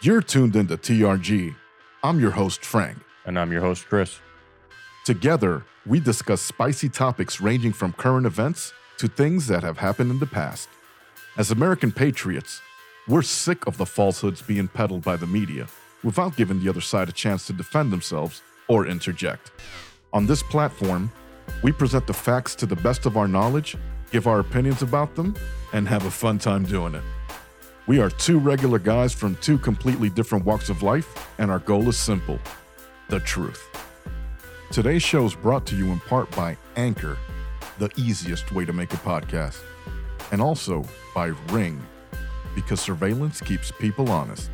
You're tuned into TRG. I'm your host, Frank. And I'm your host, Chris. Together, we discuss spicy topics ranging from current events to things that have happened in the past. As American patriots, we're sick of the falsehoods being peddled by the media without giving the other side a chance to defend themselves or interject. On this platform, we present the facts to the best of our knowledge, give our opinions about them, and have a fun time doing it. We are two regular guys from two completely different walks of life, and our goal is simple the truth. Today's show is brought to you in part by Anchor, the easiest way to make a podcast, and also by Ring, because surveillance keeps people honest.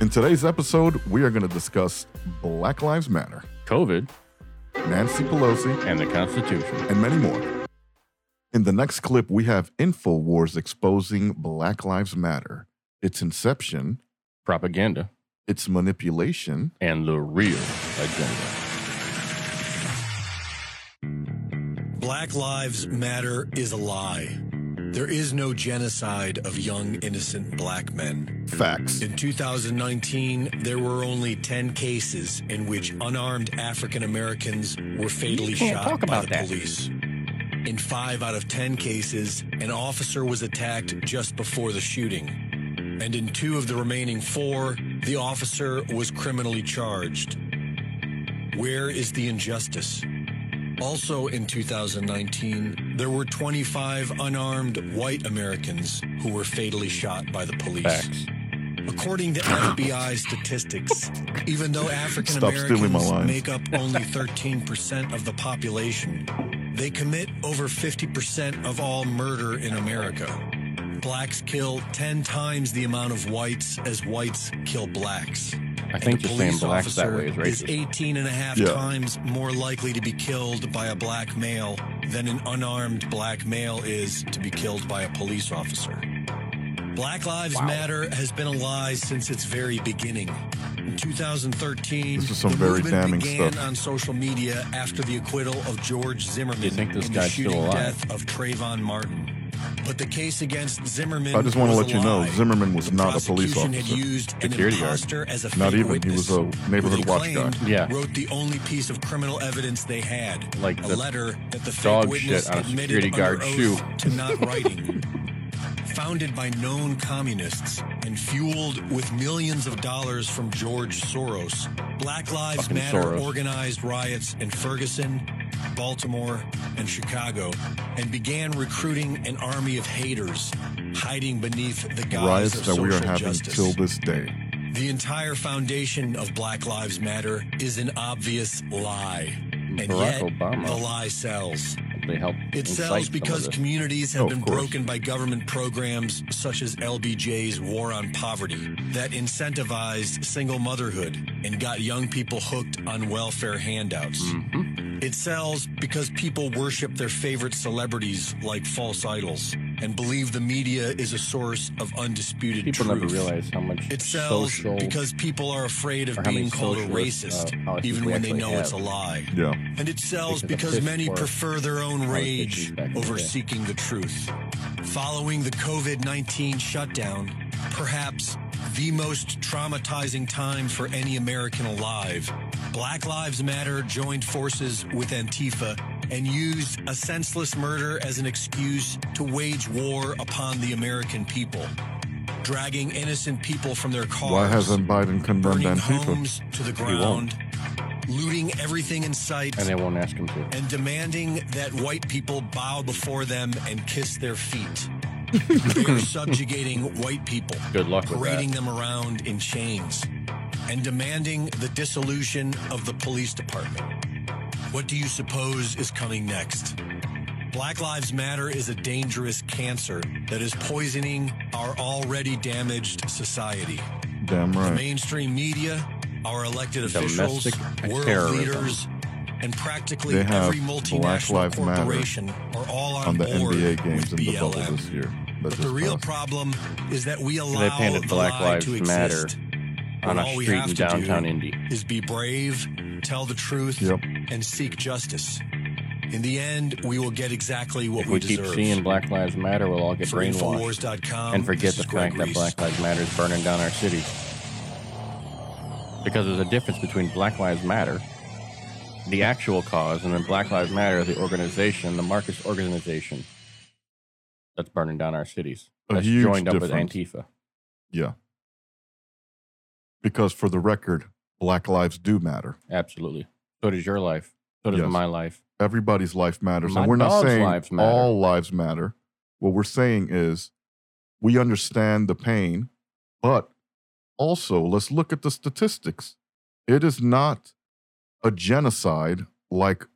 In today's episode, we are going to discuss Black Lives Matter, COVID Nancy Pelosi, and the Constitution. and many more. In the next clip, we have InfoWars exposing Black Lives Matter, its inception, Propaganda its manipulation, and the real agenda. Black Lives Matter is a lie. There is no genocide of young, innocent black men. facts. In 2019, there were only 10 cases in which unarmed African Americans were fatally shot talk by the that. police. In five out of 10 cases, an officer was attacked just before the shooting. And in two of the remaining four, the officer was criminally charged. Where is the injustice? Also in 2019, there were 25 unarmed white Americans who were fatally shot by the police. Facts. According to FBI statistics, even though African Stop stealing my Americans make up only 13% of the population, they commit over 50% of all murder in America. Blacks kill 10 times the amount of whites as whites kill blacks. I think the just a saying police blacks that officer way is is 18 and a half Yeah. times more likely to be killed by a black male than an unarmed black male is to be killed by a police officer. Black Lives Matter has been a lie since its very beginning. In 2013, This is some very damning began stuff. on social media after the acquittal of George Zimmerman You think this in the guy's still shooting alive? death of Trayvon Martin. But the case against Zimmerman I just want to let you know. Zimmerman was The not a police officer. Had used Security guard. as a Not even. He was a neighborhood watch guy. Yeah. Wrote the only piece of criminal evidence they had. Like a the letter that the fake dog witness shit on a security guard shoe. to not writing. Founded by known communists and fueled with millions of dollars from George Soros, Black Lives Fucking Matter Soros. organized riots in Ferguson, Baltimore, and Chicago and began recruiting an army of haters hiding beneath the guise Riots of that we are social having justice. till this day. The entire foundation of Black Lives Matter is an obvious lie. And Barack yet, Obama. the lie sells. They help It sells because communities Oh, have of been broken by government programs such as LBJ's War on Poverty that incentivized single motherhood and got young people hooked on welfare handouts. Mhm. It sells because people worship their favorite celebrities like false idols and believe the media is a source of undisputed truth. People never realize how much It sells social. because people are afraid of or how many being called a racist, uh, even when they actually know it's a lie. Yeah. And it sells Because because many prefer their own rage back in the over day. seeking the truth. Following the COVID 19 shutdown, perhaps the most traumatizing time for any American alive, Black Lives Matter joined forces with Antifa and used a senseless murder as an excuse to wage war upon the American people. Dragging innocent people from their cars Why hasn't Biden condemned burning Antifa? homes to the ground, looting everything in sight, and they won't ask him to. and demanding that white people bow before them and kiss their feet. they are subjugating white people, Good luck with parading that. them around in chains, and demanding the dissolution of the police department. What do you suppose is coming next? Black Lives Matter is a dangerous cancer that is poisoning our already damaged society. Damn right. The mainstream media, our elected officials, Domestic world terrorism. leaders, and practically every multinational Lives Matter corporation are all on, On the board NBA games with in the bubble this year. But the real problem is that we allow They painted the Black lie Lives to Matter on a all we street in to do downtown Indy. Is be brave, tell the truth, Yep. and seek justice. In the end, we will get exactly what we want. If we keep deserve. seeing Black Lives Matter, we'll all get For brainwashed and forget the is Greg fact that Black Lives Matter is burning down our cities. Because there's a difference between Black Lives Matter, the actual cause, and then Black Lives Matter, the organization, the Marcus organization that's burning down our cities. A That's huge joined up with. Antifa. Yeah. Because for the record, Black lives do matter. Absolutely. So does your life. So does Yes. my life. Everybody's life matters. My and we're not dog's saying lives matter. all lives matter. What we're saying is we understand the pain, but also let's look at the statistics. It is not a genocide like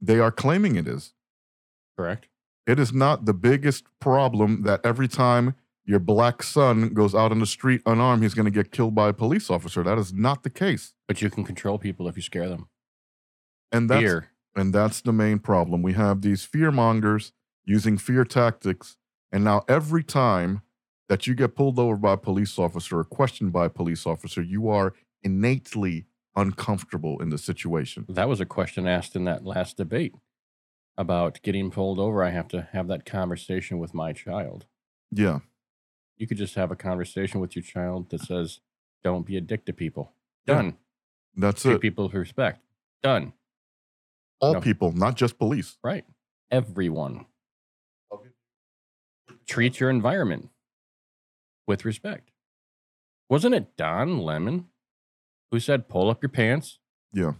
they are claiming it is. Correct? It is not the biggest problem that every time your black son goes out on the street unarmed, he's going to get killed by a police officer. That is not the case. But you can control people if you scare them. And that's Fear. and that's the main problem. We have these fear mongers using fear tactics, and now every time that you get pulled over by a police officer or questioned by a police officer, you are innately uncomfortable in the situation. That was a question asked in that last debate about getting pulled over. I have to have that conversation with my child. Yeah, You could just have a conversation with your child that says, don't be a dick to people. Yeah. Done. that's Treat it. people with respect. Done. All No. people, not just police. Right. Everyone. Okay. Treat your environment with respect. Wasn't it Don Lemon who said, pull up your pants, Yeah,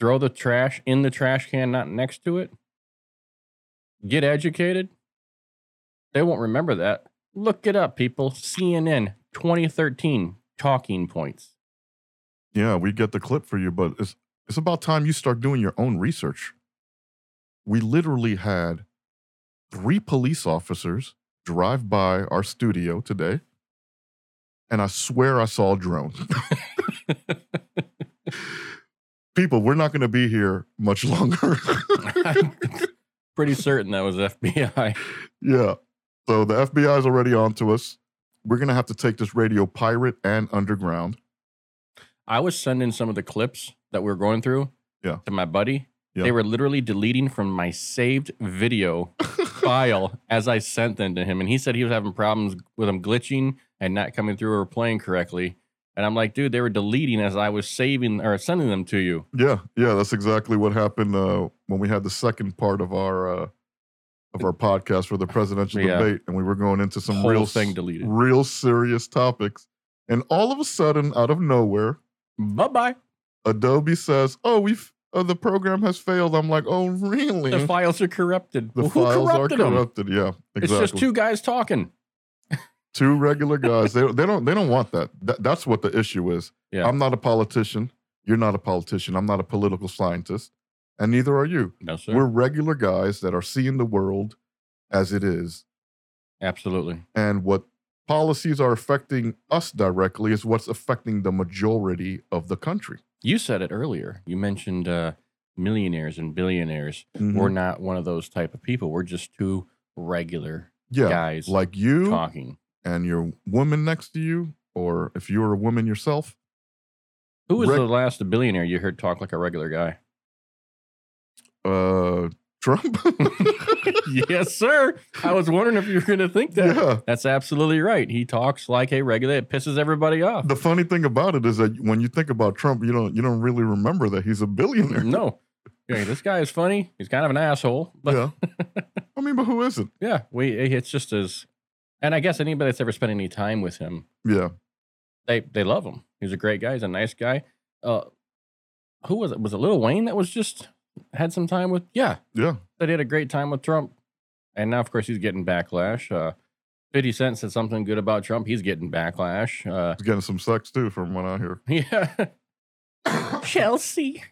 throw the trash in the trash can, not next to it? Get educated? They won't remember that. Look it up, people. CNN 2013 talking points. yeah, we get the clip for you, but it's it's about time you start doing your own research. We literally had three police officers drive by our studio today, and I swear I saw a drone. People, we're not going to be here much longer. Pretty certain that was FBI. yeah. So the FBI is already on to us. We're going to have to take this radio pirate and underground. I was sending some of the clips that we were going through Yeah. to my buddy. Yeah. They were literally deleting from my saved video file as I sent them to him. And he said he was having problems with them glitching and not coming through or playing correctly. And I'm like, dude, they were deleting as I was saving or sending them to you. Yeah, yeah, that's exactly what happened uh, when we had the second part of our uh, of our podcast for the presidential Yeah. debate, and we were going into some Whole real thing deleted. real serious topics, and all of a sudden, out of nowhere, Bye bye. Adobe says, "Oh, we've uh, the program has failed." I'm like, "Oh, really?" The files are corrupted. The Well, who files are corrupted 'em? corrupted. Yeah, It's just two guys talking. two regular guys. they they don't they don't want that. that. That's what the issue is. Yeah. I'm not a politician. You're not a politician. I'm not a political scientist, and neither are you. No, sir. We're regular guys that are seeing the world as it is. Absolutely. And what policies are affecting us directly is what's affecting the majority of the country. You said it earlier. You mentioned uh, millionaires and billionaires. Mhm. We're not one of those type of people. We're just two regular yeah, guys like you talking. and your woman next to you, or if you're a woman yourself. Who was Rick- the last billionaire you heard talk like a regular guy? Uh, Trump. yes, sir. I was wondering if you were going to think that. yeah. That's absolutely right. He talks like a regular. It pisses everybody off. The funny thing about it is that when you think about Trump, you don't you don't really remember that he's a billionaire. no. Yeah, this guy is funny. He's kind of an asshole. But Yeah. I mean, but who isn't? yeah, we it's just as and I guess anybody that's ever spent any time with him, Yeah. they they love him. He's a great guy. He's a nice guy. Uh who was it? Was it Lil Wayne that was just had some time with? Yeah, Yeah. that he had a great time with Trump. And now, of course, he's getting backlash. Uh, 50 Cent said something good about Trump. He's getting backlash. Uh, He's getting some sex too, from what I hear. yeah. Chelsea.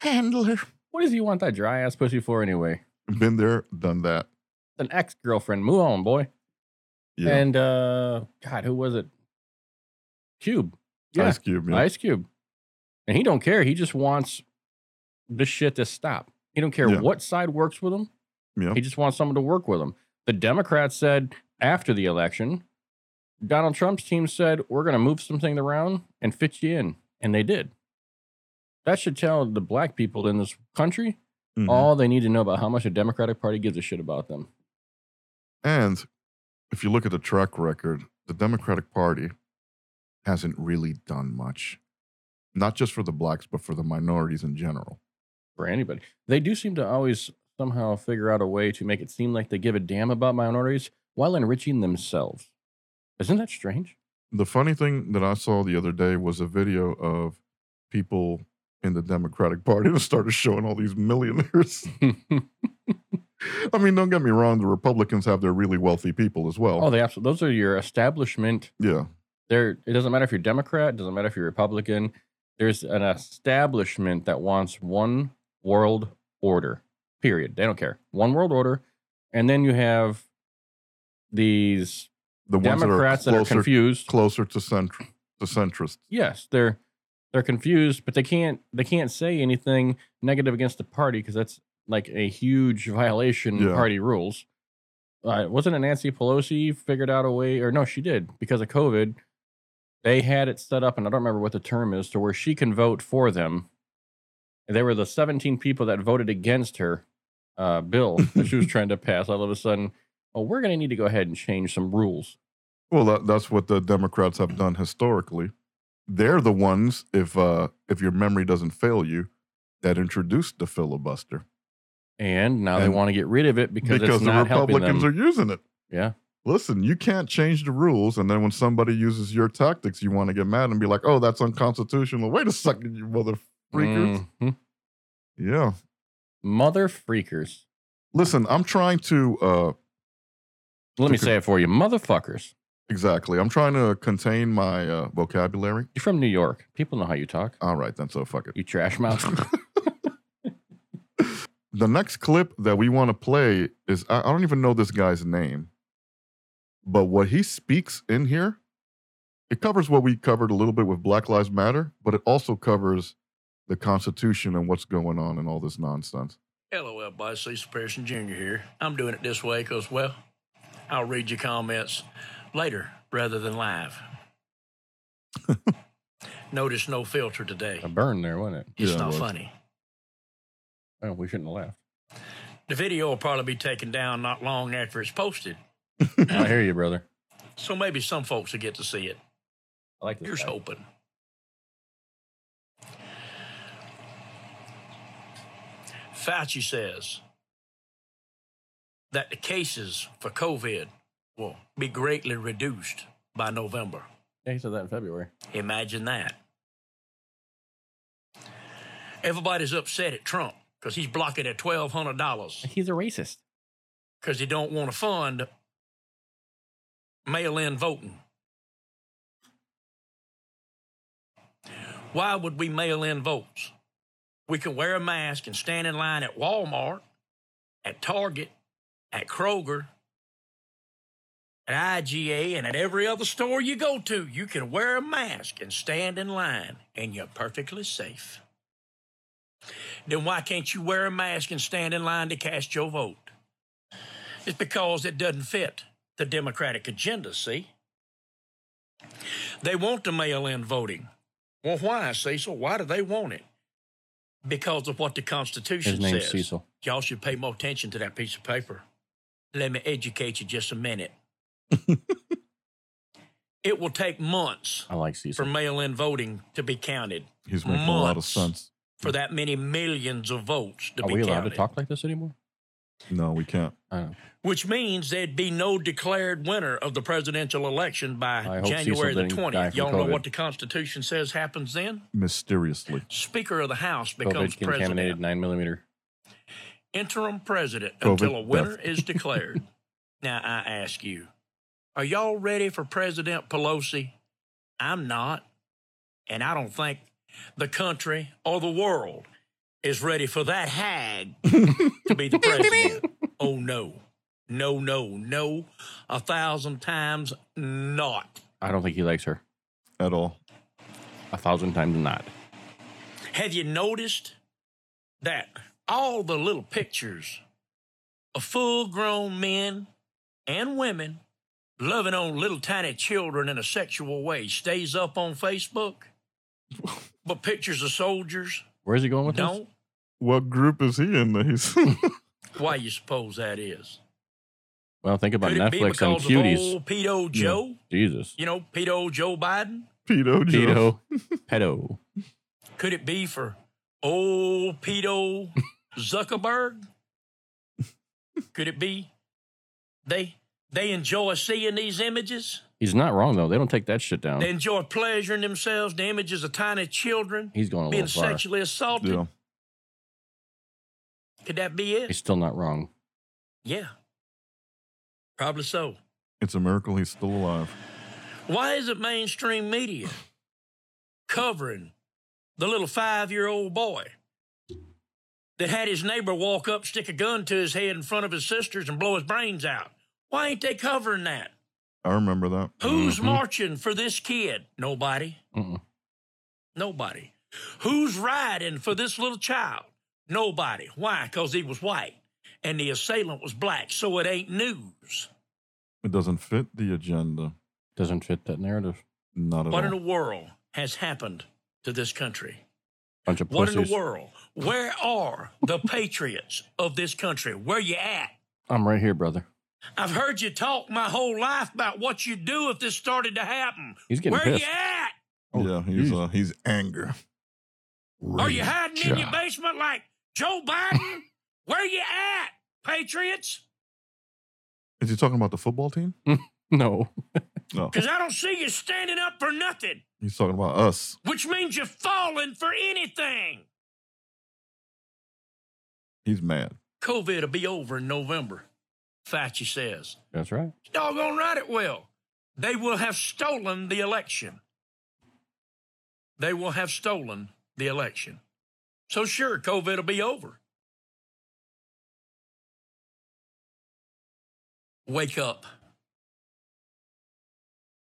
Handler. What does he want that dry ass pussy for anyway? Been there, done that. An ex girlfriend. Move on, boy. Yeah. And, uh, God, who was it? Cube. Yeah. Ice Cube. Yeah. Ice Cube. And he don't care. He just wants this shit to stop. He don't care Yeah. what side works with him. Yeah. He just wants someone to work with him. The Democrats said after the election, Donald Trump's team said, we're going to move something around and fit you in. And they did. That should tell the black people in this country Mhm. all they need to know about how much the Democratic Party gives a shit about them. And if you look at the track record, the Democratic Party hasn't really done much. not just for the blacks, but for the minorities in general. For anybody. They do seem to always somehow figure out a way to make it seem like they give a damn about minorities while enriching themselves. Isn't that strange? The funny thing that I saw the other day was a video of people in the Democratic Party that started showing all these millionaires. I mean, don't get me wrong, the Republicans have their really wealthy people as well. oh, they absolutely. Those are your establishment. yeah. They're. It doesn't matter if you're Democrat. It doesn't matter if you're Republican. There's an establishment that wants one world order. Period. They don't care. One world order, and then you have these The ones Democrats that that are are, confused. closer to, centr- to centrists. yes, they're they're confused, but they can't they can't say anything negative against the party because that's like a huge violation Yeah. of party rules. Uh, wasn't it Nancy Pelosi figured out a way, or no, she did because of COVID. They had it set up, and I don't remember what the term is, to where she can vote for them. And they were the 17 people that voted against her uh, bill that she was trying to pass. All of a sudden, oh, we're going to need to go ahead and change some rules. Well, that, that's what the Democrats have done historically. They're the ones, if uh, if your memory doesn't fail you, that introduced the filibuster And now they want to get rid of it because, because it's the Republicans are using it. yeah. Listen, you can't change the rules, and then when somebody uses your tactics, you want to get mad and be like, "Oh, that's unconstitutional." Wait a second, you mother freakers! Mhm. Yeah. Mother freakers. Listen, I'm trying to uh, Let me con- say it for you. Motherfuckers. exactly. I'm trying to contain my uh, vocabulary. You're from New York. People know how you talk. All right, then. So fuck it. You trash mouth. the next clip that we want to play is I, I don't even know this guy's name, but what he speaks in here, it covers what we covered a little bit with Black Lives Matter, but it also covers the Constitution and what's going on and all this nonsense. Hello, everybody. Cecil Pearson Jr. here. I'm doing it this way because, well, I'll read your comments later rather than live. Notice no filter today. a burn there, wasn't it? It's Yeah, not was. funny. Oh, we shouldn't have laughed. The video will probably be taken down not long after it's posted, I hear you, brother. so maybe some folks will get to see it. I like this. Here's guy. hoping. Fauci says that the cases for COVID will be greatly reduced by November. Yeah, he said that in February. Imagine that. Everybody's upset at Trump because he's blocking at twelve hundred dollars He's a racist. because he don't want to fund mail-in voting. Why would we mail in votes? We can wear a mask and stand in line at Walmart, at Target, at Kroger, at IGA, and at every other store you go to. You can wear a mask and stand in line, and you're perfectly safe. Then why can't you wear a mask and stand in line to cast your vote? It's because it doesn't fit the Democratic agenda, see? They want the mail in voting. Well, why, Cecil? Why do they want it? Because of what the Constitution His name's says. Cecil. Y'all should pay more attention to that piece of paper. Let me educate you just a minute. it will take months I like for mail in voting to be counted, He's making a lot of sense. for that many millions of votes to Are be counted. Are we allowed counted. to talk like this anymore? No, we can't. I don't know. Which means there'd be no declared winner of the presidential election by I hope January Cecil the didn't die 20th. from Y'all know COVID. what the Constitution says happens then? Mysteriously. Speaker of the House becomes COVID contaminated president. nine millimeter. Interim president COVID until a winner death. is declared. now, I ask you, are y'all ready for President Pelosi? I'm not. And I don't think the country or the world is ready for that hag to be the president. oh, no. No, no, no. A thousand times not. I don't think he likes her. At all. A thousand times not. Have you noticed that all the little pictures of full grown men and women loving on little tiny children in a sexual way stays up on Facebook? But pictures of soldiers Where's he going with this? Don't? What group is he in? that He's Why you suppose that is? Well, think about Could it be Netflix and because of cuties. old pedo Joe? Jesus. You know, pedo Joe Biden? pedo. Joe. Pedo. Pedo. Could it be for old pedo Zuckerberg? Could it be they they enjoy seeing these images? He's not wrong though. They don't take that shit down. They enjoy pleasuring themselves, the images of tiny children He's going a being little far. sexually assaulted. Yeah. Could that be it? He's still not wrong. Yeah. Probably so. It's a miracle he's still alive. Why isn't mainstream media covering the little five year old boy that had his neighbor walk up, stick a gun to his head in front of his sisters, and blow his brains out? Why ain't they covering that? I remember that. Who's Mhm. marching for this kid? Nobody. Mm-mm. Nobody. Who's riding for this little child? Nobody. Why? Because he was white and the assailant was black, so it ain't news. It doesn't fit the agenda. Doesn't fit that narrative. Not at What in the world has happened to this country? Bunch of What in the world? Where are the patriots of this country? Where you at? I'm right here, brother. I've heard you talk my whole life about what you'd do if this started to happen. He's getting Where pissed. you at? yeah, he's uh, he's anger. Are you hiding in your basement like Joe Biden? Where you at, patriots? Is he talking about the football team? No. No, Because I don't see you standing up for nothing, he's talking about us. which means you're falling for anything. He's mad. COVID will be over in November, Fauci says. That's right. Doggone right it will. They will have stolen the election. They will have stolen the election. So sure, COVID will be over. Wake up.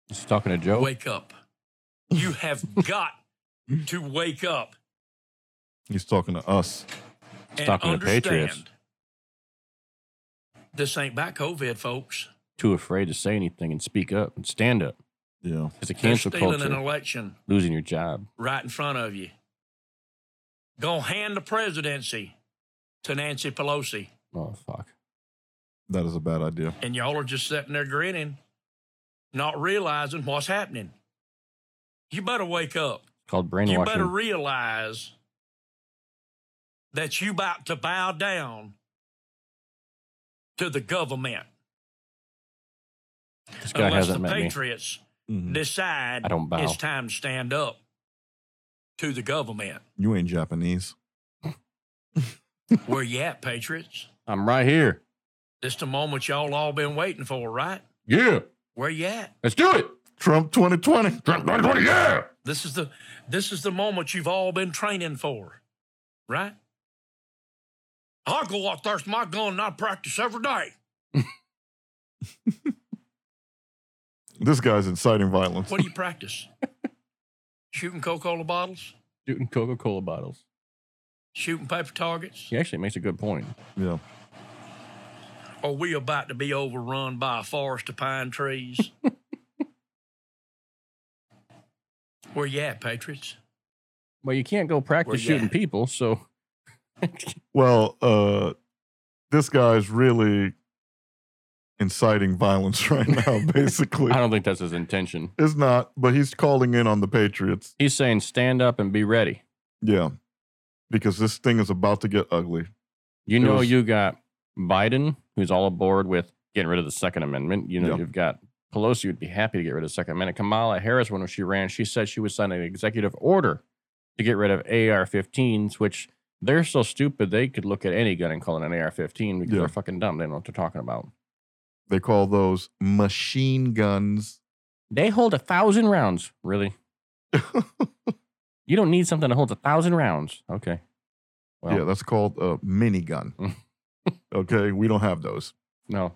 He's talking to Joe. Wake up. You have got to wake up He's talking to us. and talking to understand. Patriots. This ain't about COVID, folks. Too afraid to say anything and speak up and stand up. Yeah. It's a They're cancel stealing an culture. election Losing your job. right in front of you. Gonna hand the presidency to Nancy Pelosi, Oh fuck. That is a bad idea. and y'all are just sitting there grinning, not realizing what's happening. You better wake up. It's called brainwashing. You better realize that you about to bow down to the government this guy unless hasn't met me. patriots mm-hmm. decide I don't bow. it's time to stand up to the government. You ain't Japanese. Where you at, patriots? I'm right here. This the moment y'all all been waiting for, right? Yeah. Where you at? Let's do it. Trump 2020. Trump 2020, yeah. This is the this is the moment you've all been training for, right? I'll go out there with my gun and I practice every day. This guy's inciting violence. What do you practice? Shooting Coca-Cola bottles? Shooting Coca Cola bottles. Shooting paper targets? He actually makes a good point. Yeah. Are we about to be overrun by a forest of pine trees? Where you at, Patriots? Well, you can't go practice Where you shooting at? people, so Well, uh, this guy's really inciting violence right now, basically. I don't think that's his intention. It's not, but he's calling in on the Patriots. He's saying stand up and be ready. Yeah. Because this thing is about to get ugly. You It know, was- you got Biden, who's all aboard with getting rid of the Second Amendment. You know, Yeah. you've got Pelosi would be happy to get rid of the Second Amendment. Kamala Harris, when she ran, she said she would sign an executive order to get rid of AR-15s, which they're so stupid they could look at any gun and call it an AR-15 because Yeah. they're fucking dumb. They don't know what they're talking about. They call those machine guns. They hold a thousand rounds. Really? You don't need something that holds a thousand rounds. Okay. Well, yeah, that's called a minigun. okay, we don't have those. no.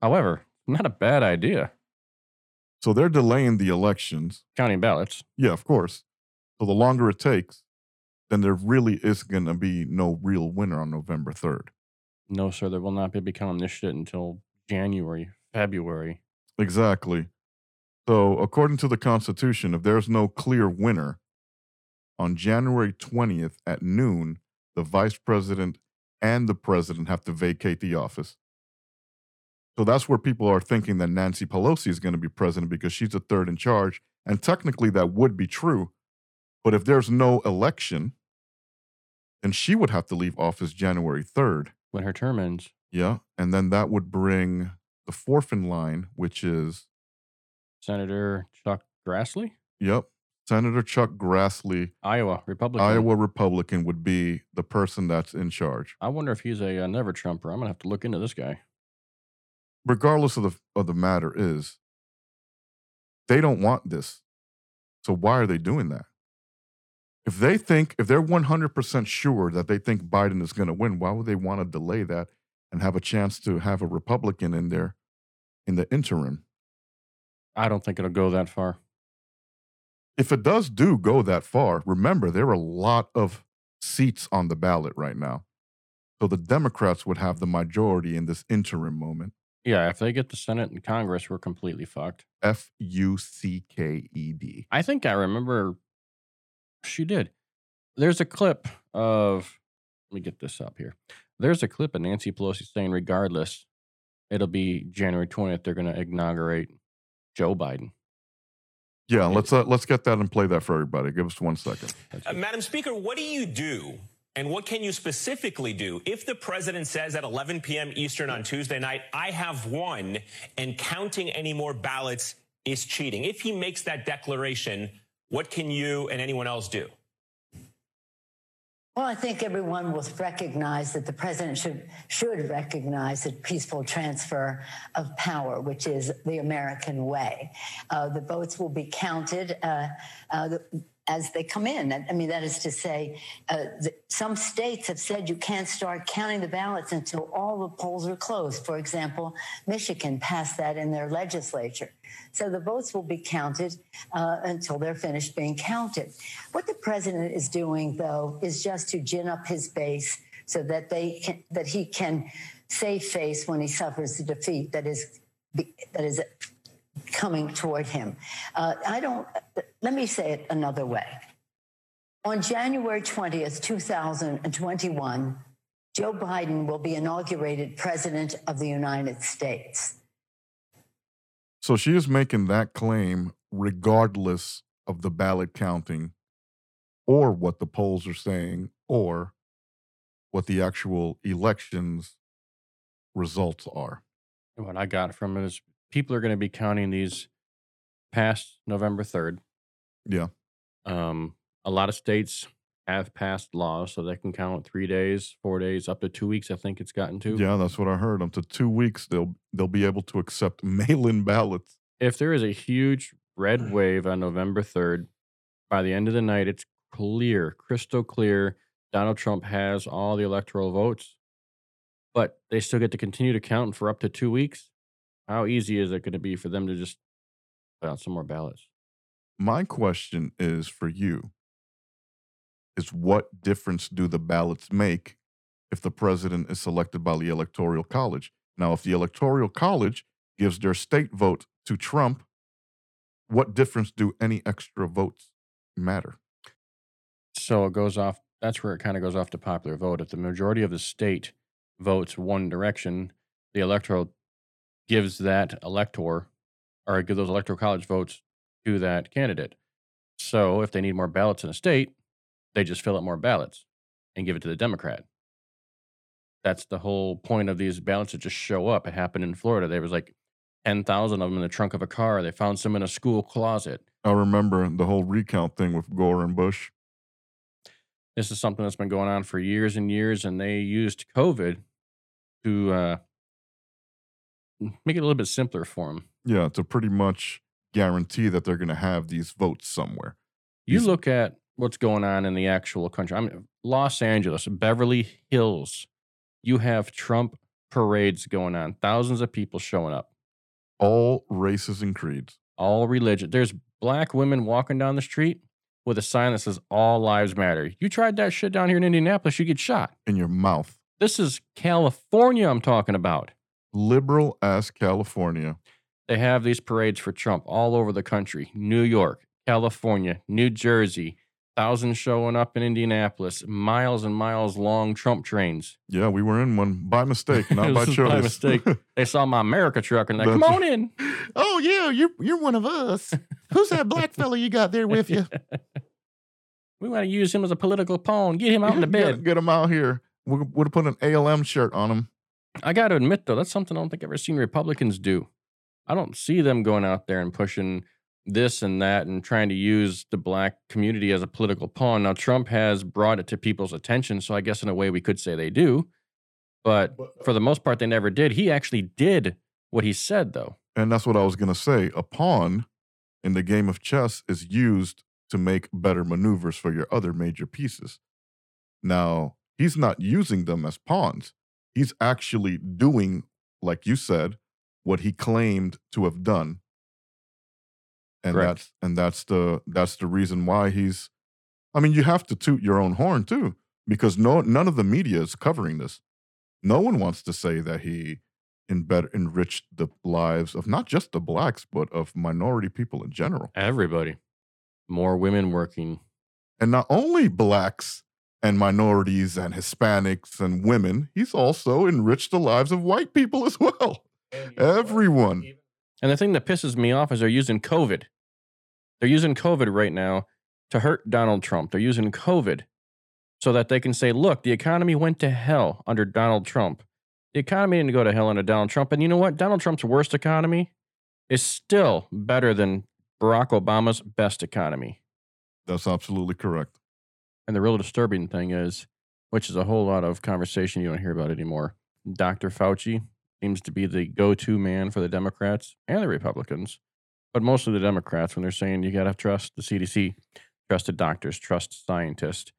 However, not a bad idea. So they're delaying the elections. Counting ballots. Yeah, of course. So the longer it takes, then there really is going to be no real winner on November 3rd. No, sir, there will not be becoming this shit until January, February. Exactly. So, according to the Constitution, if there's no clear winner, on January 20th at noon, the vice president and the president have to vacate the office. So that's where people are thinking that Nancy Pelosi is going to be president because she's the third in charge. And technically, that would be true. But if there's no election, then she would have to leave office January 3rd. When her term ends. Yeah. And then that would bring the fourth in line, which is, Senator Chuck Grassley, yep, Senator Chuck Grassley, Iowa Republican. Iowa Republican, would be the person that's in charge. I wonder if he's a, uh never Trumper. I'm gonna have to look into this guy. Regardless of the of the matter is, they don't want this. So why are they doing that? If they think, if they're 100% sure that they think Biden is going to win, why would they want to delay that and have a chance to have a Republican in there in the interim? I don't think it'll go that far. If it does do go that far, remember there are a lot of seats on the ballot right now. So the Democrats would have the majority in this interim moment. Yeah, if they get the Senate and Congress, we're completely fucked. F U C K E D. I think I remember she did. There's a clip of, let me get this up here. There's a clip of Nancy Pelosi saying, regardless, it'll be January 20th, they're going to inaugurate Joe Biden. Yeah, let's uh, let's get that and play that for everybody. Give us one second. Uh. Madam Speaker, what do you do? And what can you specifically do if the president says at 11 p.m. Eastern on Tuesday night, I have won and counting any more ballots is cheating? If he makes that declaration, what can you and anyone else do? Well, I think everyone will recognize that the president should should recognize a peaceful transfer of power, which is the American way. Uh, the votes will be counted uh, uh, the, as they come in. I mean, that is to say, uh, the, some states have said you can't start counting the ballots until all the polls are closed. For example, Michigan passed that in their legislature. So the votes will be counted uh, until they're finished being counted. What the president is doing, though, is just to gin up his base so that they can, that he can save face when he suffers the defeat that is that is coming toward him. Uh, I don't. Let me say it another way. On January 20th, 2021, Joe Biden will be inaugurated president of the United States. So she is making that claim regardless of the ballot counting or what the polls are saying or what the actual elections results are. And what I got from it is people are going to be counting these past November 3rd. Yeah. Um, a lot of states have passed laws so they can count three days, four days, up to two weeks. I think it's gotten to. Yeah, that's what I heard. Up to two weeks, they'll they'll be able to accept mail-in ballots. If there is a huge red wave on November 3rd, by the end of the night, it's clear, crystal clear. Donald Trump has all the electoral votes, but they still get to continue to count for up to two weeks. How easy is it going to be for them to just put out some more ballots? My question is for you is what difference do the ballots make if the president is selected by the electoral college? Now, if the electoral college gives their state vote to Trump, what difference do any extra votes matter? So it goes off. That's where it kind of goes off to popular vote. If the majority of the state votes one direction, the electoral gives that elector or give those electoral college votes to that candidate. So if they need more ballots in a state, they just fill out more ballots and give it to the Democrat. That's the whole point of these ballots that just show up. It happened in Florida. There was like 10,000 of them in the trunk of a car. They found some in a school closet. I remember the whole recount thing with Gore and Bush. This is something that's been going on for years and years, and they used COVID to uh, make it a little bit simpler for them. Yeah, to pretty much guarantee that they're going to have these votes somewhere. You These- look at what's going on in the actual country. I mean, Los Angeles, Beverly Hills, you have Trump parades going on, thousands of people showing up, All races and creeds. all religion. There's black women walking down the street with a sign that says "All Lives Matter." You tried that shit down here in Indianapolis, you get shot. in your mouth. This is California. I'm talking about. Liberal as California. They have these parades for Trump all over the country New York, California, New Jersey, thousands showing up in Indianapolis, miles and miles long Trump trains. Yeah, we were in one by mistake, not by choice. by mistake. They saw my America truck and they're like, come on in. oh yeah, you're you're one of us. Who's that black fella you got there with you? We want to use him as a political pawn. Get him out in the bed. Get, him out here. We would have put an ALM shirt on him. I got to admit, though, that's something I don't think I've ever seen Republicans do. I don't see them going out there and pushing this and that and trying to use the black community as a political pawn. Now, Trump has brought it to people's attention, so I guess in a way we could say they do. But uh for the most part, they never did. He actually did what he said, though. And that's what I was going to say. A pawn in the game of chess is used to make better maneuvers for your other major pieces. Now, he's not using them as pawns. He's actually doing, like you said, what he claimed to have done. And Correct. that's and that's the that's the reason why he's I mean, you have to toot your own horn too, because no none of the media is covering this. No one wants to say that he in better enriched the lives of not just the blacks, but of minority people in general. Everybody. More women working. And not only blacks and minorities and Hispanics and women, he's also enriched the lives of white people as well. Everyone. And the thing that pisses me off is they're using COVID. They're using COVID right now to hurt Donald Trump. They're using COVID so that they can say, look, the economy went to hell under Donald Trump. The economy didn't go to hell under Donald Trump. And you know what? Donald Trump's worst economy is still better than Barack Obama's best economy. That's absolutely correct. And the real disturbing thing is, which is a whole lot of conversation you don't hear about anymore, Dr. Fauci seems to be the go to man for the Democrats and the Republicans, but mostly the Democrats when they're saying you got to trust the CDC, trust the doctors, trust scientists.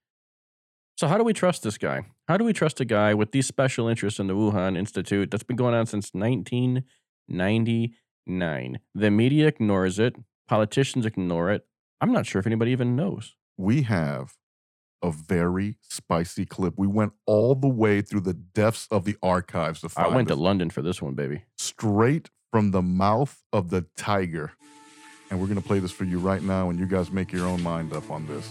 So, how do we trust this guy? How do we trust a guy with these special interests in the Wuhan Institute that's been going on since 1999? The media ignores it, politicians ignore it. I'm not sure if anybody even knows. We have a very spicy clip. We went all the way through the depths of the archives to I went to this. London for this one, baby. straight from the mouth of the tiger. And we're going to play this for you right now, and you guys make your own mind up on this.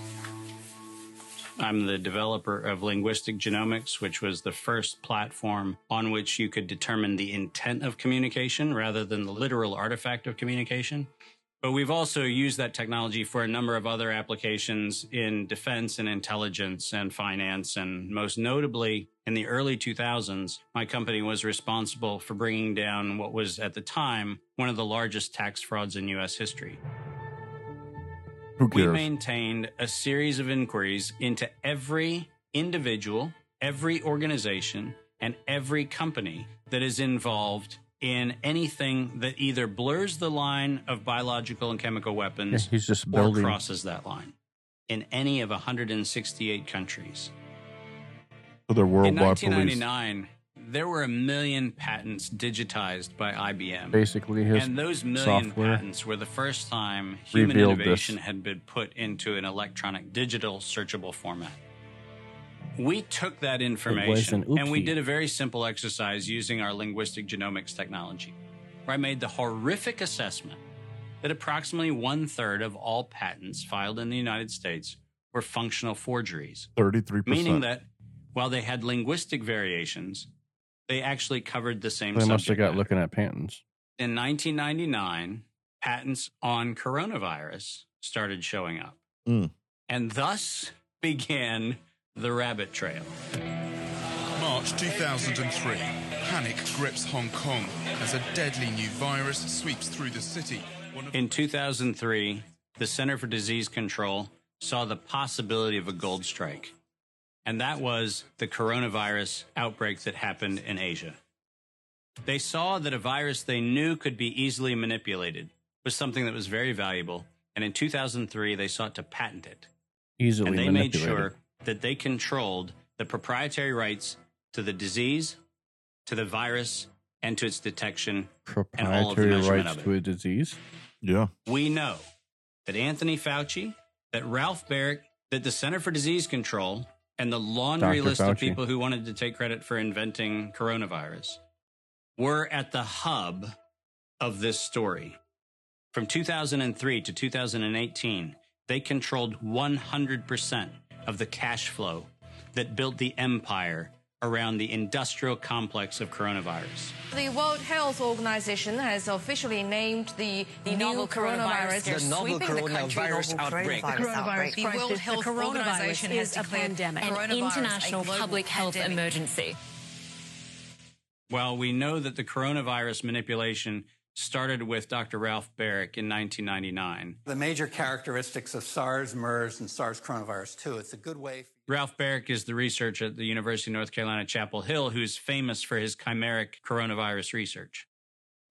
I'm the developer of Linguistic Genomics, which was the first platform on which you could determine the intent of communication rather than the literal artifact of communication. But we've also used that technology for a number of other applications in defense and intelligence and finance. And most notably, in the early 2000s, my company was responsible for bringing down what was at the time one of the largest tax frauds in US history. Who We maintained a series of inquiries into every individual, every organization, and every company that is involved in anything that either blurs the line of biological and chemical Yeah, weapons he's just or crosses that line in any of 168 countries. For their In worldwide police. 1999, there were a million patents digitized by IBM. Basically, his and those million patents were the first time human innovation this. had been put into an electronic digital searchable format. We took that information an and we did a very simple exercise using our linguistic genomics technology, where I made the horrific assessment that approximately one third of all patents filed in the United States were functional forgeries 33%. meaning that while they had linguistic variations, they actually covered the same they must have subject got matter. looking at patents. In 1999, patents on coronavirus started showing up. Mm. And thus began the rabbit trail. March 2003. Panic grips Hong Kong as a deadly new virus sweeps through the city. In 2003, the Center for Disease Control saw the possibility of a gold strike. And that was the coronavirus outbreak that happened in Asia. They saw that a virus they knew could be easily manipulated was something that was very valuable. And in 2003, they sought to patent it. Easily and they made manipulated. sure that they controlled the proprietary rights to the disease, to the virus, and to its detection and all of the proprietary measurement rights of it. to a disease. yeah. We know that Anthony Fauci, that Ralph Baric, that the Center for Disease Control, and the laundry Dr. list of people who wanted to take credit for inventing coronavirus were at the hub of this story. From 2003 to 2018, they controlled 100% of the cash flow that built the empire around the industrial complex of coronavirus. The World Health Organization has officially named the, The new novel coronavirus coronavirus The novel sweeping the country. coronavirus outbreak. The coronavirus The crisis. World Health the coronavirus Organization has is a declared pandemic. an international a public health pandemic. emergency. Well, we know that the coronavirus manipulation started with Dr. Ralph Baric in 1999. The major characteristics of SARS, MERS, and SARS coronavirus 2. It's a good way. Ralph Baric is the researcher at the University of North Carolina, Chapel Hill, who's famous for his chimeric coronavirus research.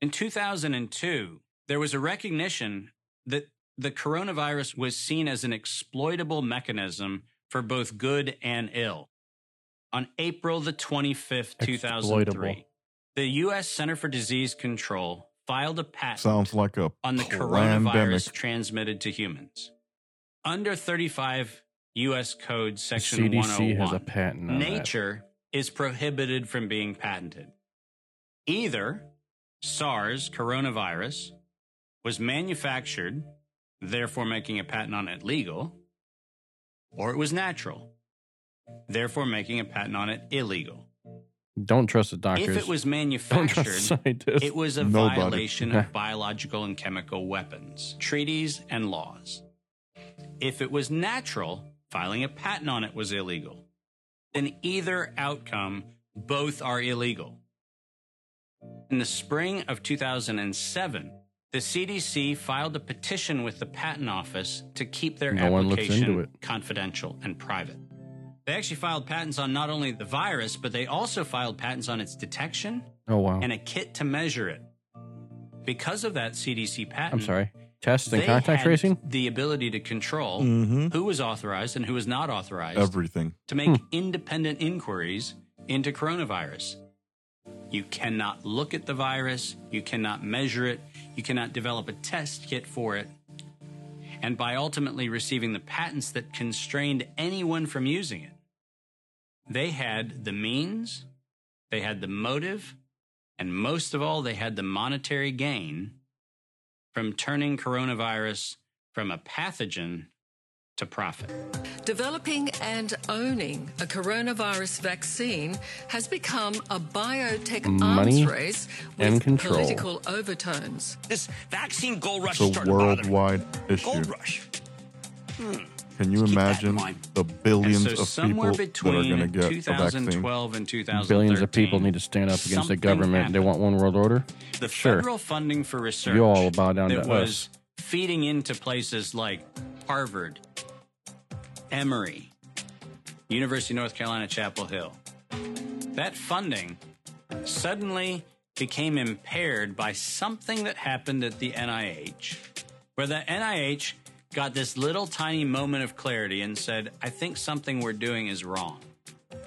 In 2002, there was a recognition that the coronavirus was seen as an exploitable mechanism for both good and ill. On April the 25th, 2003, Exploitable. the U.S. Center for Disease Control filed a patent Sounds like a on the pandemic. coronavirus transmitted to humans. Under 35 U.S. Code Section CDC 101, has a oh patent on nature is prohibited from being patented. Either SARS coronavirus was manufactured, therefore making a patent on it legal, or it was natural, therefore making a patent on it illegal. Don't trust the doctors. If it was manufactured, it was a Nobody. violation of biological and chemical weapons, treaties, and laws. If it was natural, filing a patent on it was illegal. In either outcome, both are illegal. In the spring of 2007, the CDC filed a petition with the Patent Office to keep their No one looks into application confidential and private. They actually filed patents on not only the virus, but they also filed patents on its detection oh wow. and a kit to measure it. Because of that CDC patent, I'm sorry. Tests and contact tracing. the ability to control Mhm. who was authorized and who was not authorized Everything. to make independent inquiries into coronavirus. You cannot look at the virus, you cannot measure it, you cannot develop a test kit for it. And by ultimately receiving the patents that constrained anyone from using it, they had the means, they had the motive, and most of all, they had the monetary gain from turning coronavirus from a pathogen to profit. Developing and owning a coronavirus vaccine has become a biotech Money arms race with control. political overtones. This vaccine gold rush It's a started bothering worldwide issue. Gold rush. Hmm. Can you Keep that in imagine the billions so of people that are going to get a vaccine? 2012 and 2013, Billions of people need to stand up against the something government. They want one world order. The Sure. federal funding for research You all bow down that to was us. feeding into places like Harvard, Emory, University of North Carolina, Chapel Hill. That funding suddenly became impaired by something that happened at the NIH, where the NIH got this little tiny moment of clarity and said, I think something we're doing is wrong.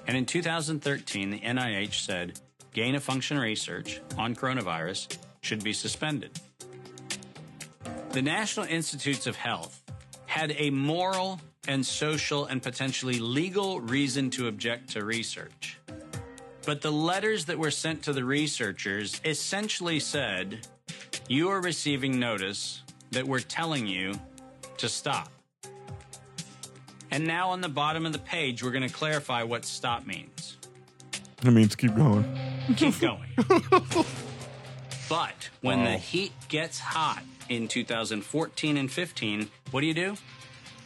And in 2013, the NIH said gain of function research on coronavirus should be suspended. The National Institutes of Health had a moral and social and potentially legal reason to object to research. But the letters that were sent to the researchers essentially said, You are receiving notice that we're telling you to stop. And now on the bottom of the page, we're going to clarify what stop means. It means keep going. Keep going. but when Wow. the heat gets hot in 2014 and 15, what do you do?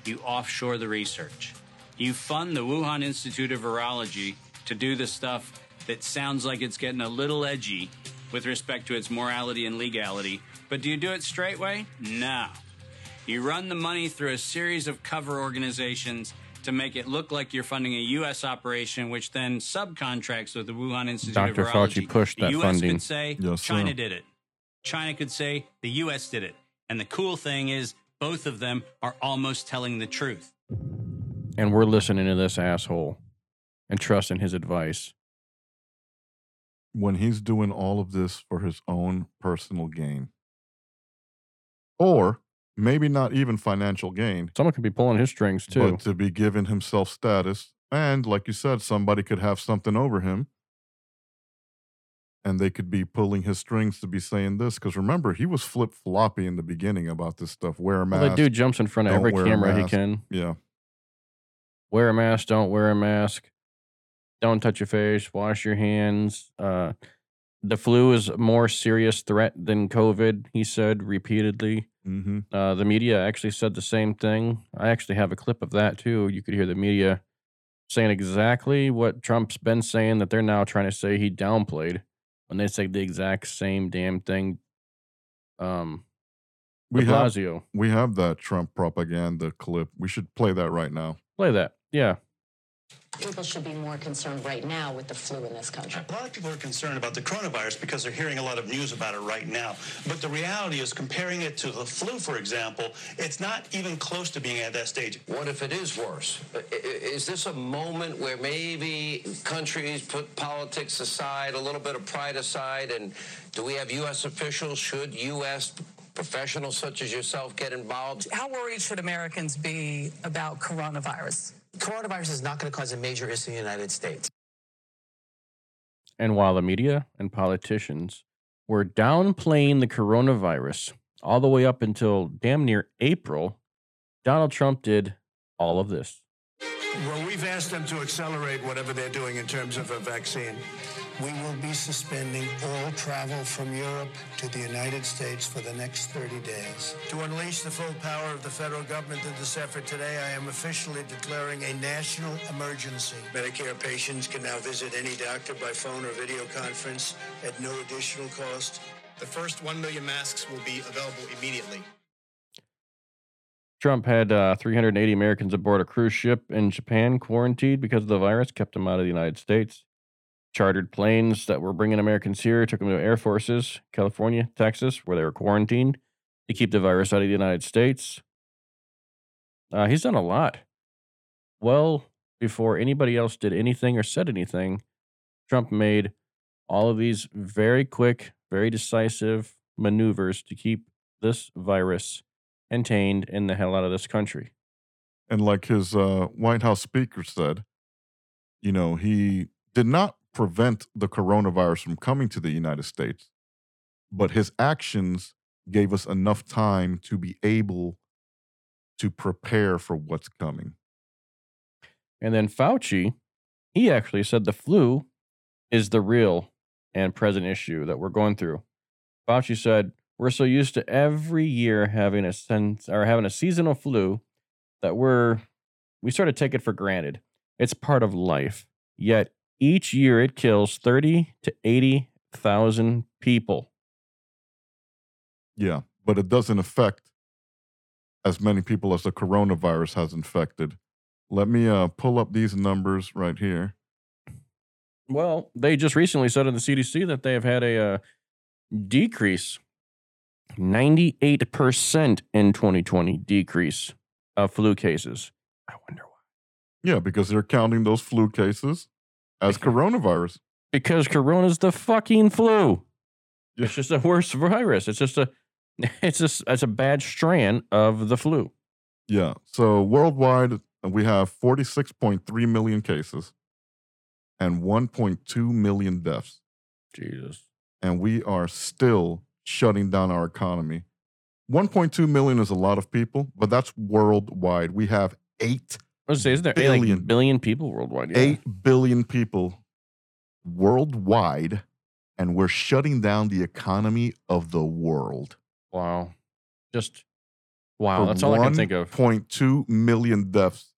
You offshore the research. You fund the Wuhan Institute of Virology to do the stuff that sounds like it's getting a little edgy with respect to its morality and legality. But do you do it straight way? No. You run the money through a series of cover organizations to make it look like you're funding a U.S. operation, which then subcontracts with the Wuhan Institute Dr. of Fauci Virology. pushed the that U.S. funding. could say Yes, sir. China did it. China could say the U.S. did it. And the cool thing is, both of them are almost telling the truth. And we're listening to this asshole and trusting his advice. when he's doing all of this for his own personal gain. Or maybe not even financial gain, Someone could be pulling his strings too. but to be giving himself status. And like you said, somebody could have something over him and they could be pulling his strings to be saying this. Because remember, he was flip floppy in the beginning about this stuff. Wear a mask. well, the dude jumps in front of every camera he can. Yeah. Wear a mask, don't wear a mask. Don't touch your face. Wash your hands. Uh, the flu is a more serious threat than COVID. He said repeatedly. Mm-hmm. Uh, the media actually said the same thing. I actually have a clip of that too. You could hear the media saying exactly what Trump's been saying that they're now trying to say he downplayed when they said the exact same damn thing. Um, We have Blasio. we have that Trump propaganda clip. We should play that right now. Play that. Yeah. People should be more concerned right now with the flu in this country. A lot of people are concerned about the coronavirus because they're hearing a lot of news about it right now. But the reality is, comparing it to the flu, for example, it's not even close to being at that stage. What if it is worse? I- i- Is this a moment where maybe countries put politics aside, a little bit of pride aside, and do we have U.S. officials? Should U.S. professionals such as yourself get involved? How worried should Americans be about coronavirus? Coronavirus is not going to cause a major issue in the United States. And while the media and politicians were downplaying the coronavirus all the way up until damn near April, Donald Trump did all of this. Well, we've asked them to accelerate whatever they're doing in terms of a vaccine. We will be suspending all travel from Europe to the United States for the next 30 days. To unleash the full power of the federal government in this effort today, I am officially declaring a national emergency. Medicare patients can now visit any doctor by phone or video conference at no additional cost. The first 1 million masks will be available immediately. Trump had uh, 380 Americans aboard a cruise ship in Japan quarantined because of the virus, kept them out of the United States. Chartered planes that were bringing Americans here took them to air forces, California, Texas, where they were quarantined to keep the virus out of the United States. Uh, he's done a lot. Well, before anybody else did anything or said anything, Trump made all of these very quick, very decisive maneuvers to keep this virus contained in the hell out of this country. And like his uh, White House speaker said, you know, he did not prevent the coronavirus from coming to the United States, but his actions gave us enough time to be able to prepare for what's coming. And then Fauci, he actually said the flu is the real and present issue that we're going through. Fauci said, we're so used to every year having a sense or having a seasonal flu that we're we sort of take it for granted. It's part of life. Yet each year it kills 30 to 80,000 people. Yeah, but it doesn't affect as many people as the coronavirus has infected. Let me uh, pull up these numbers right here. Well, they just recently said in the CDC that they have had a uh, decrease 98% in 2020 decrease of flu cases. I wonder why. Yeah, because they're counting those flu cases as coronavirus. Because corona's the fucking flu. It's just a worse virus. It's just a it's just it's a bad strand of the flu. Yeah. So worldwide, we have 46.3 million cases and 1.2 million deaths. Jesus. And we are still shutting down our economy. 1.2 million is a lot of people, but that's worldwide. We have 8 I was say, isn't there eight, billion, like billion people worldwide? Yeah. 8 billion people worldwide, and we're shutting down the economy of the world. Wow. Just wow. That's all I can think of. 1.2 million deaths.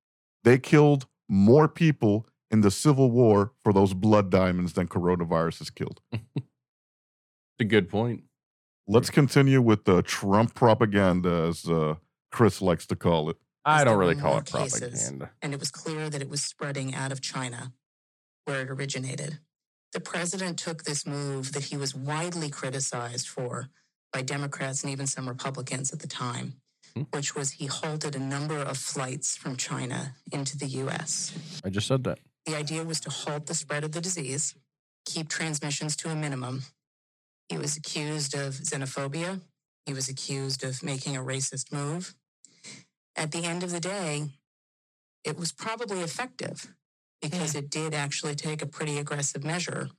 They killed more people in the Civil War for those blood diamonds than coronavirus has killed. it's a good point. Let's continue with the Trump propaganda, as uh, Chris likes to call it. I don't really call more it cases, propaganda. And it was clear that it was spreading out of China, where it originated. The president took this move that he was widely criticized for by Democrats and even some Republicans at the time, which was he halted a number of flights from China into the U.S. I just said that. The idea was to halt the spread of the disease, keep transmissions to a minimum. He was accused of xenophobia. He was accused of making a racist move. At the end of the day, it was probably effective because it did actually take a pretty aggressive measure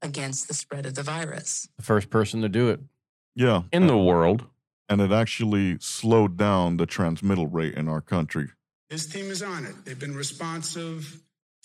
against the spread of the virus. The first person to do it Yeah. in the world. And it actually slowed down the transmittal rate in our country. This team is on it. They've been responsive.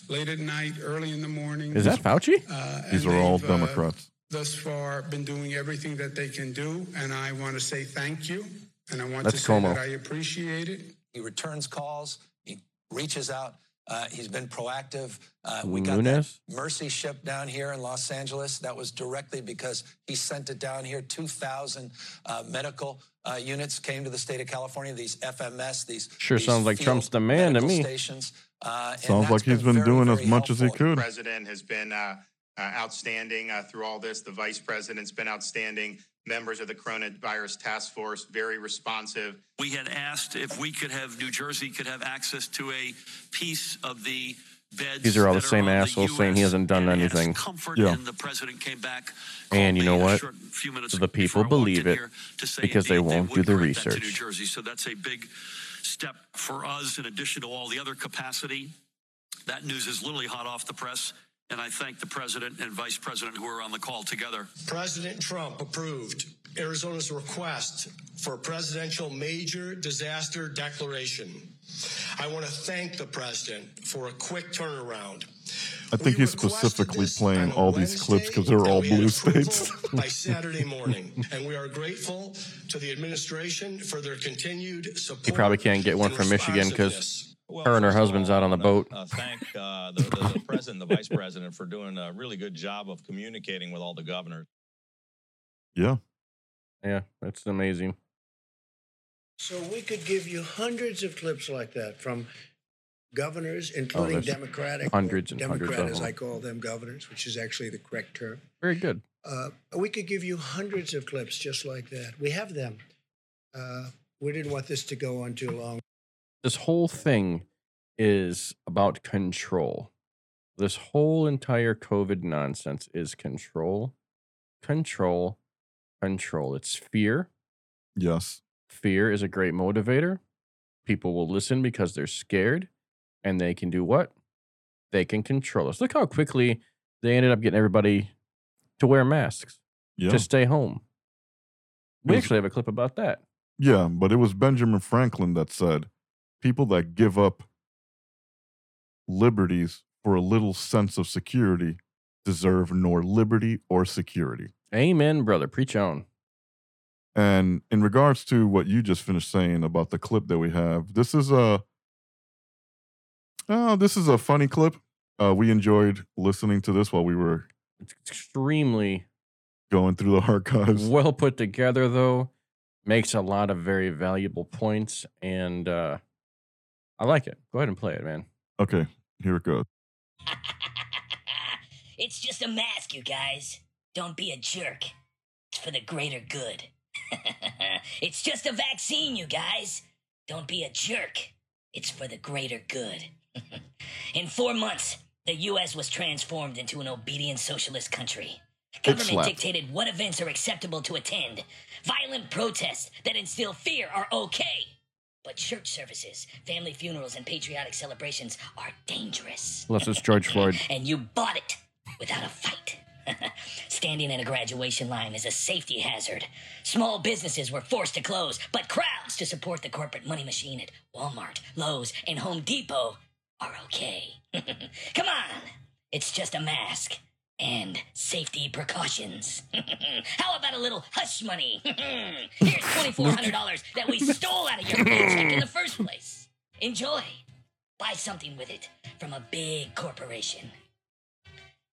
late at night, early in the morning. Is that Fauci? Uh, These are all they've, uh, Democrats. Thus far been doing everything that they can do, and I want to say thank you, and I want That's to say Cuomo. that I appreciate it. He returns calls. He reaches out. Uh, he's been proactive. Uh, we got Nunes? that Mercy ship down here in Los Angeles. That was directly because he sent it down here. 2,000 uh, medical uh, units came to the state of California. These FMS, these Sure these sounds like Trump's the man to me. Stations. Uh, Sounds like he's been very, doing as very much as he helpful. could. president has been uh, outstanding uh, through all this. The vice president's been outstanding. Members of the coronavirus task force, very responsive. We had asked if we could have, New Jersey could have access to a piece of the beds. These are all the same on assholes saying he hasn't done anything. Comfort, Yeah. and the president came back. And you know me a what? few minutes The people believe it to say because they won't would do the grant that to New research. Jersey. So that's a big step for us in addition to all the other capacity. That news is literally hot off the press. And I thank the president and vice president who are on the call together. President Trump approved Arizona's request for a presidential major disaster declaration. I want to thank the president for a quick turnaround. I think he's specifically playing all these clips because they're all blue states. by Saturday morning, and we are grateful to the administration for their continued support. He probably can't get one from Michigan because responsiveness. Her and her husband's out on the boat. uh, thank uh, the, the, the president, the vice president, for doing a really good job of communicating with all the governors. Yeah. Yeah, that's amazing. So we could give you hundreds of clips like that from governors, including Oh, Democratic, hundreds and hundreds Democrat, of as. I call them, governors, which is actually the correct term. Very good. Uh, we could give you hundreds of clips just like that. We have them. Uh, we didn't want this to go on too long. This whole thing is about control. This whole entire COVID nonsense is control, control, control. It's fear. Yes. Fear is a great motivator. People will listen because they're scared and they can do what? They can control us. Look how quickly they ended up getting everybody to wear masks, Yeah. to stay home. We was- actually have a clip about that. Yeah, but it was Benjamin Franklin that said, people that give up liberties for a little sense of security deserve nor liberty or security. Amen, brother. Preach on. And in regards to what you just finished saying about the clip that we have, this is a uh, this is a funny clip. Uh, we enjoyed listening to this while we were It's extremely going through the archives. well put together, though. Makes a lot of very valuable points, and uh, I like it. Go ahead and play it, man. Okay, here it goes. It's just a mask, you guys. Don't be a jerk. It's for the greater good. it's just a vaccine, you guys. Don't be a jerk. It's for the greater good. In four months, the U.S. was transformed into an obedient socialist country. Government dictated what events are acceptable to attend. Violent protests that instill fear are okay. But church services, family funerals, and patriotic celebrations are dangerous. Unless it's George Floyd. and you bought it without a fight. Standing in a graduation line is a safety hazard. Small businesses were forced to close, but crowds to support the corporate money machine at Walmart, Lowe's, and Home Depot are okay. Come on, it's just a mask and safety precautions. How about a little hush money? Here's $2,400 that we stole out of your paycheck in the first place. Enjoy. Buy something with it from a big corporation.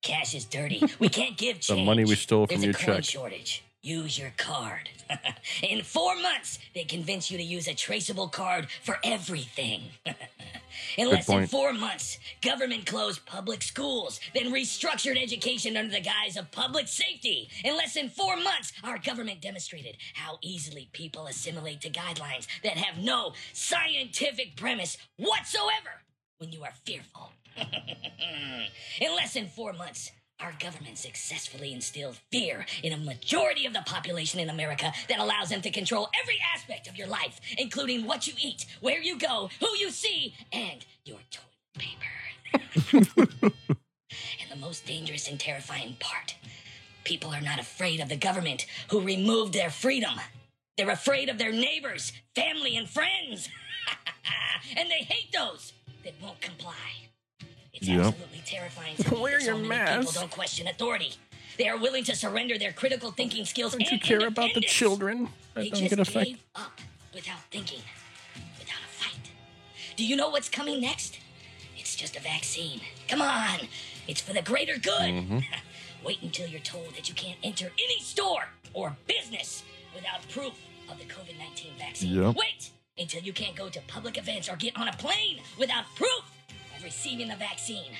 Cash is dirty. We can't give change. The money we stole from There's your a coin check. shortage. Use your card. In four months, they convince you to use a traceable card for everything. In Good less than four months, government closed public schools, then restructured education under the guise of public safety. In less than four months, our government demonstrated how easily people assimilate to guidelines that have no scientific premise whatsoever when you are fearful. In less than four months, our government successfully instilled fear in a majority of the population in America that allows them to control every aspect of your life, including what you eat, where you go, who you see, and your toilet paper. and the most dangerous and terrifying part people are not afraid of the government who removed their freedom. They're afraid of their neighbors, family, and friends. and they hate those that won't comply. It's Yep. absolutely terrifying to me Wear that so your many mask. people don't question authority. They are willing to surrender their critical thinking skills Don't you and care about the children that They don't just get affected? gave up without thinking, without a fight. Do you know what's coming next? It's just a vaccine. Come on, it's for the greater good. Mhm. Wait until you're told that you can't enter any store or business without proof of the COVID 19 vaccine. Yep. Wait until you can't go to public events or get on a plane without proof of receiving the vaccine.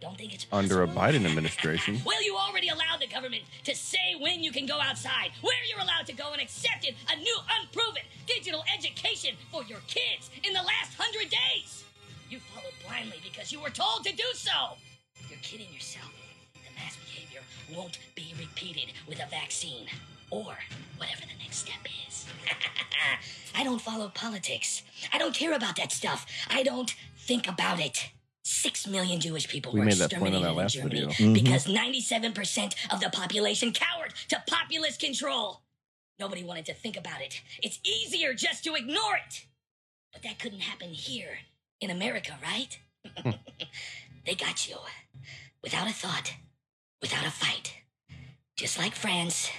Don't think it's Under a Biden administration. well, you already allowed the government to say when you can go outside, where you're allowed to go, and accepted a new unproven digital education for your kids in the last hundred days. You followed blindly because you were told to do so. You're kidding yourself. The mass behavior won't be repeated with a vaccine or whatever the next step is. I don't follow politics. I don't care about that stuff. I don't think about it. Six million Jewish people We were made that point on exterminated that in last Germany video. Mhm. because 97% of the population cowered to populist control. Nobody wanted to think about it. It's easier just to ignore it. But that couldn't happen here in America, right? they got you without a thought, without a fight. Just like France,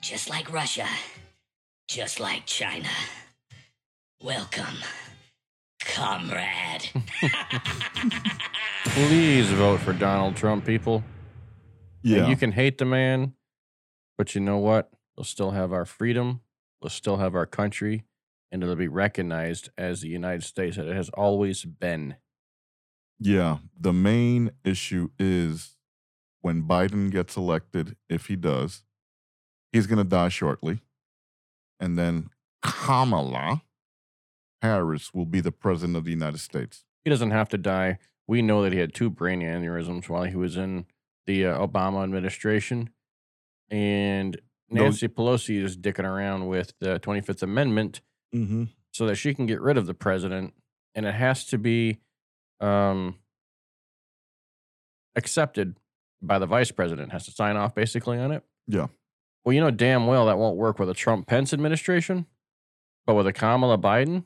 just like Russia, just like China. Welcome, comrade. Please vote for Donald Trump, people. And Yeah. you can hate the man, but you know what? We'll still have our freedom. We'll still have our country, and it'll be recognized as the United States that it has always been. Yeah, the main issue is when Biden gets elected, if he does, he's going to die shortly. And then Kamala Harris will be the president of the United States. He doesn't have to die. We know that he had two brain aneurysms while he was in the uh, Obama administration. And Those- Nancy Pelosi is dicking around with the 25th Amendment Mm-hmm. so that she can get rid of the president. And it has to be um, accepted by the vice president, has to sign off basically on it. Yeah. Well, you know damn well that won't work with a Trump Pence administration, but with a Kamala Biden,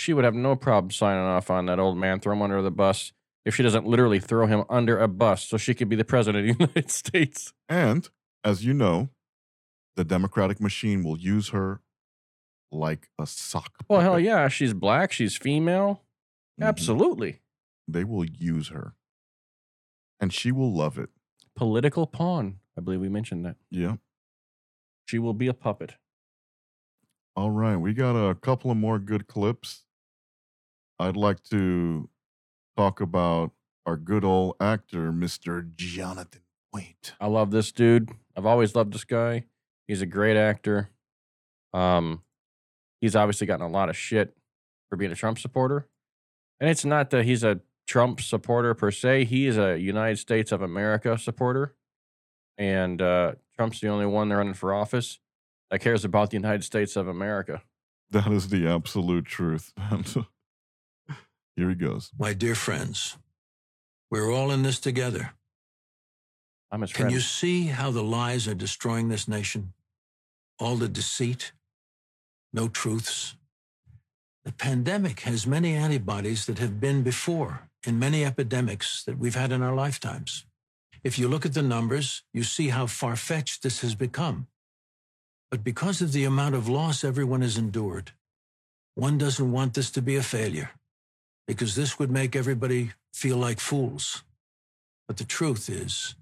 she would have no problem signing off on that old man, throw him under the bus if she doesn't literally throw him under a bus so she could be the president of the United States. And as you know, the Democratic machine will use her like a sock. Well, hell yeah, she's black, she's female. Mhm. Absolutely. They will use her. And she will love it. Political pawn. I believe we mentioned that. Yeah. She will be a puppet. All right. We got a couple of more good clips. I'd like to talk about our good old actor, Mr. Jonathan Voight. I love this dude. I've always loved this guy. He's a great actor. Um, he's obviously gotten a lot of shit for being a Trump supporter, and it's not that he's a Trump supporter per se. He is a United States of America supporter, and uh, Trump's the only one running for office that cares about the United States of America. That is the absolute truth. Here he goes. My dear friends, we're all in this together. I'm his Can you see how the lies are destroying this nation? All the deceit, no truths. The pandemic has many antibodies that have been before in many epidemics that we've had in our lifetimes. If you look at the numbers, you see how far fetched this has become. But because of the amount of loss everyone has endured, one doesn't want this to be a failure because this would make everybody feel like fools. But the truth is,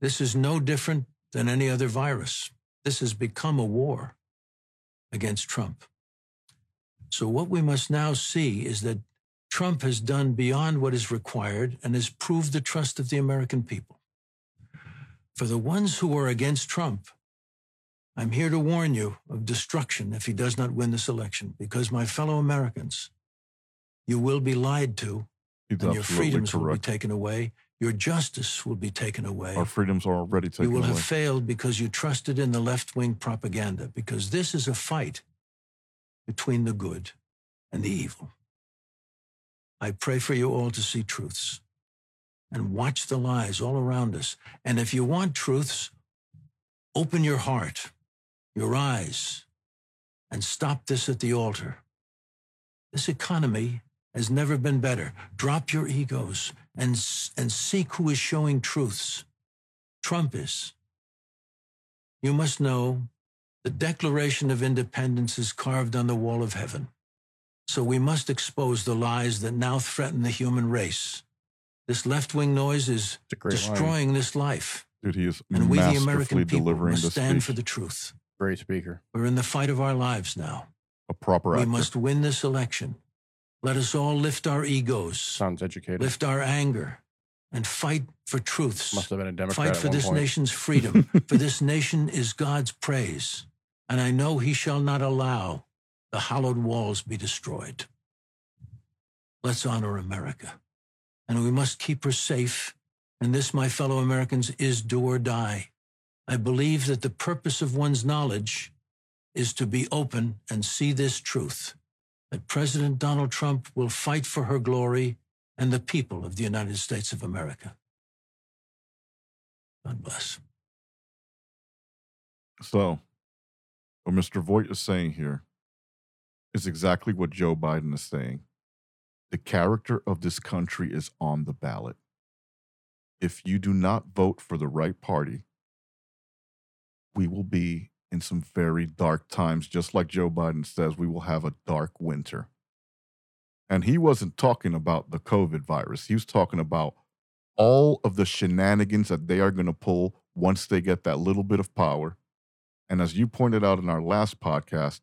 this is no different than any other virus. This has become a war against Trump. So, what we must now see is that Trump has done beyond what is required and has proved the trust of the American people. For the ones who are against Trump, I'm here to warn you of destruction if he does not win this election, because my fellow Americans, you will be lied to, He's and your freedoms will be taken away, your justice will be taken away. Our freedoms are already taken away. You will away. have failed because you trusted in the left wing propaganda, because this is a fight between the good and the evil. I pray for you all to see truths and watch the lies all around us. And if you want truths, open your heart, your eyes, and stop this at the altar. This economy has never been better. Drop your egos and, and seek who is showing truths. Trump is. You must know the Declaration of Independence is carved on the wall of heaven. So we must expose the lies that now threaten the human race. This left wing noise is great line. destroying this life. Dude, he is And we, the American people, must stand speech. for the truth. Great speaker. We're in the fight of our lives now. A proper actor. We must win this election. Let us all lift our egos, Sounds educated. lift our anger, and fight for truths. Must have been a Democrat Fight for this point. nation's freedom. for this nation is God's praise. And I know he shall not allow the hallowed walls be destroyed. Let's honor America. And we must keep her safe. And this, my fellow Americans, is do or die. I believe that the purpose of one's knowledge is to be open and see this truth that President Donald Trump will fight for her glory and the people of the United States of America. God bless. So, what Mr. Voight is saying here is exactly what Joe Biden is saying. The character of this country is on the ballot. If you do not vote for the right party, we will be in some very dark times. Just like Joe Biden says, we will have a dark winter. And he wasn't talking about the COVID virus, he was talking about all of the shenanigans that they are going to pull once they get that little bit of power. And as you pointed out in our last podcast,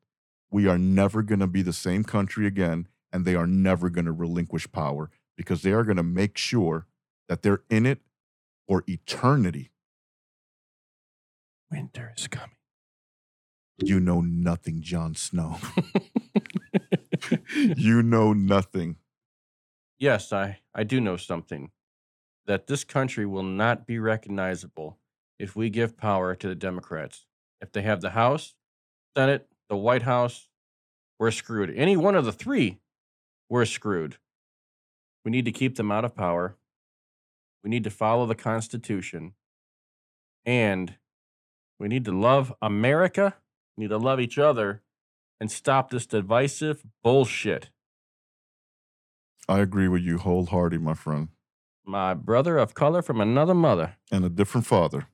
we are never going to be the same country again, and they are never going to relinquish power because they are going to make sure that they're in it for eternity. Winter is coming. You know nothing, Jon Snow. you know nothing. Yes, I, I do know something. That this country will not be recognizable if we give power to the Democrats. If they have the House, Senate, the White House, we're screwed. Any one of the three, we're screwed. We need to keep them out of power. We need to follow the Constitution. And we need to love America. Need to love each other and stop this divisive bullshit. I agree with you wholeheartedly, my friend. My brother of color from another mother. and a different father.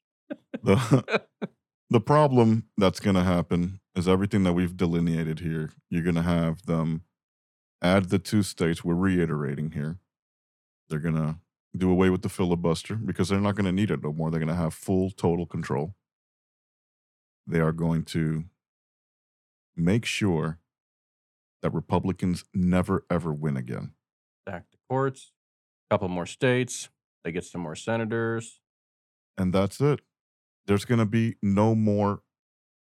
the the problem that's going to happen is everything that we've delineated here. You're going to have them add the two states. We're reiterating here. They're going to do away with the filibuster because they're not going to need it no more. They're going to have full total control. They are going to make sure that Republicans never ever win again. Back to courts, a couple more states. They get some more senators. And that's it. There's going to be no more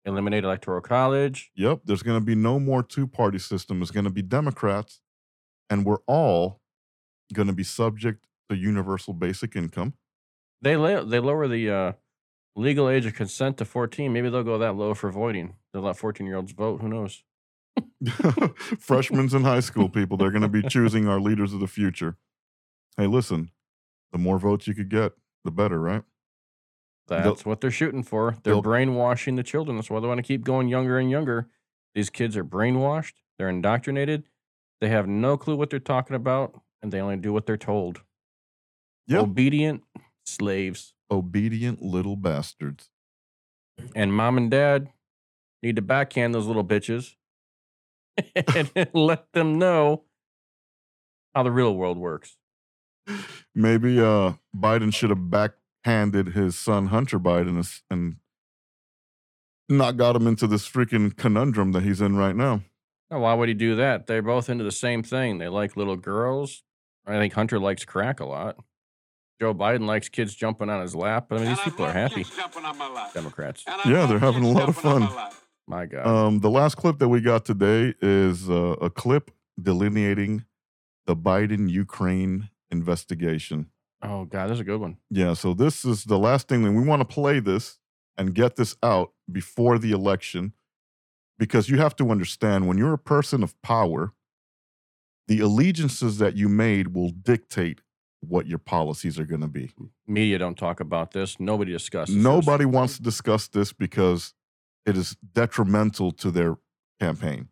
Eliminate electoral college. Yep, there's going to be no more two party system. It's going to be Democrats, and we're all going to be subject to universal basic income. They la- they lower the uh, legal age of consent to 14. Maybe they'll go that low for voting. They'll let 14 year olds vote. Who knows? Freshmen in high school, people, they're going to be choosing our leaders of the future. Hey, listen, the more votes you could get, the better, right? They'll- That's what they're shooting for. They're they'll- brainwashing the children. That's why they want to keep going younger and younger. These kids are brainwashed. They're indoctrinated. They have no clue what they're talking about, and they only do what they're told. Yep. Obedient slaves. Obedient little bastards. And mom and dad need to backhand those little bitches and let them know how the real world works. Maybe uh, Biden should have backhanded his son Hunter Biden and not got him into this freaking conundrum that he's in right now. Now, why would he do that? They're both into the same thing. They like little girls. I think Hunter likes crack a lot. Joe Biden likes kids jumping on his lap. I mean, these people are happy. Democrats. Yeah, they're having a lot of fun. My God. Um, the last clip that we got today is uh, a clip delineating the Biden Ukraine investigation. oh, God, that's a good one. Yeah, so this is the last thing that we want to play this and get this out before the election because you have to understand when you're a person of power, the allegiances that you made will dictate what your policies are going to be. Media don't talk about this. Nobody discusses this. Nobody wants to discuss this because it is detrimental to their campaign.